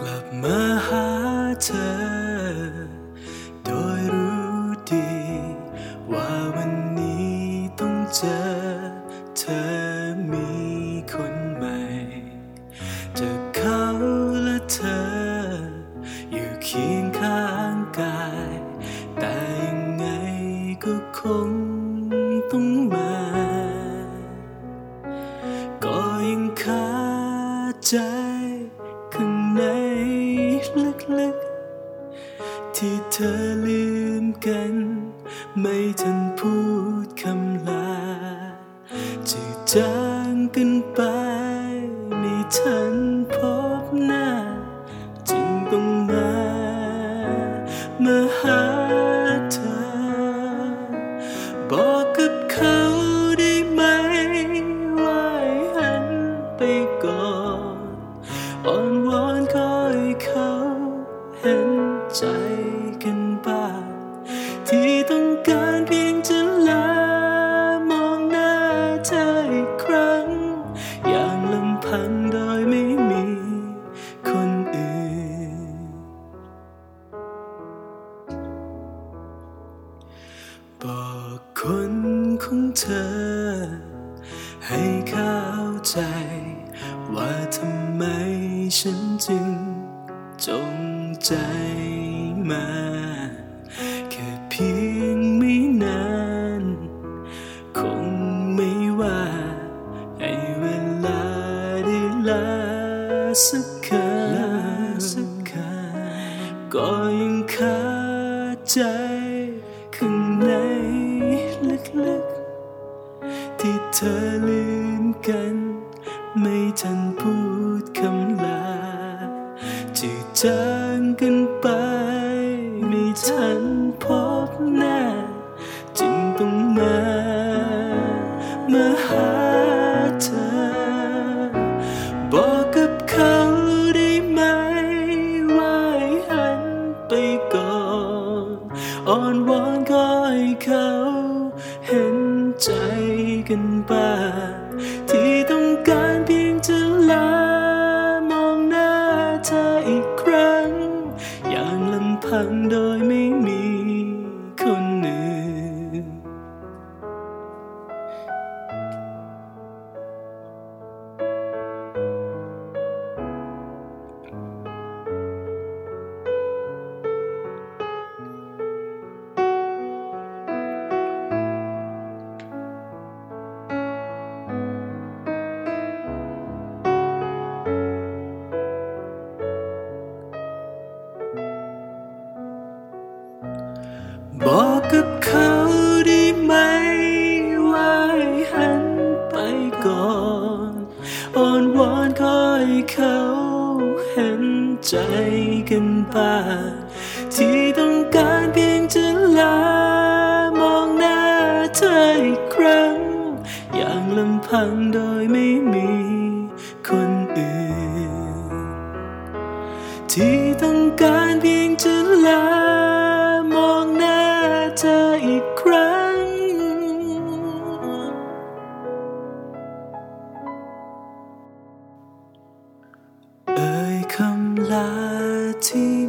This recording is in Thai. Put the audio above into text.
กลับมาหาเธอ โดยรู้ดี ว่าวันนี้ต้องเจอ เธอมีคนใหม่จะเขาและเธอ อยู่เคียงข้างกาย แต่ยังไงก็คง ที่เธอลืมกัน ไม่ทันพูดคำลาจะจางกันไป ไม่ทันพบหน้า จึงต้องมามาหาเธอ บอกกับเขาได้ไหม ว่าหันไปก่อน อ่อนวอนขอ เธอ ให้เข้าใจ ว่าทำไมฉันจึงจงใจมา แค่เพียงไม่นาน คงไม่ว่าให้เวลาได้ลาสักครั้งก็ยังคาใจ ไม่ทันพูดคำลาจืดจางกันไป ไม่ทันพบหน้า จึงต้องมา มาหาเธอ บอกกับเขาได้ไหม ว่าให้หันไปก่อน อ่อนวอนขอให้เขา เห็นใจกันบ้าง อย่างลำพังโดยไม่มี บอกกับเขาได้ไหมว่าหันไปก่อนอ่อนวอนขอให้เขาเห็นใจกันบ้างที่ต้องการเพียงจะลามองหน้าเธออีกครั้ง อย่างลำพังโดยไม่มีคนอื่น ที่ต้องการเพียงจะลา เธออีกครั้ง เอ่ยคำลาที่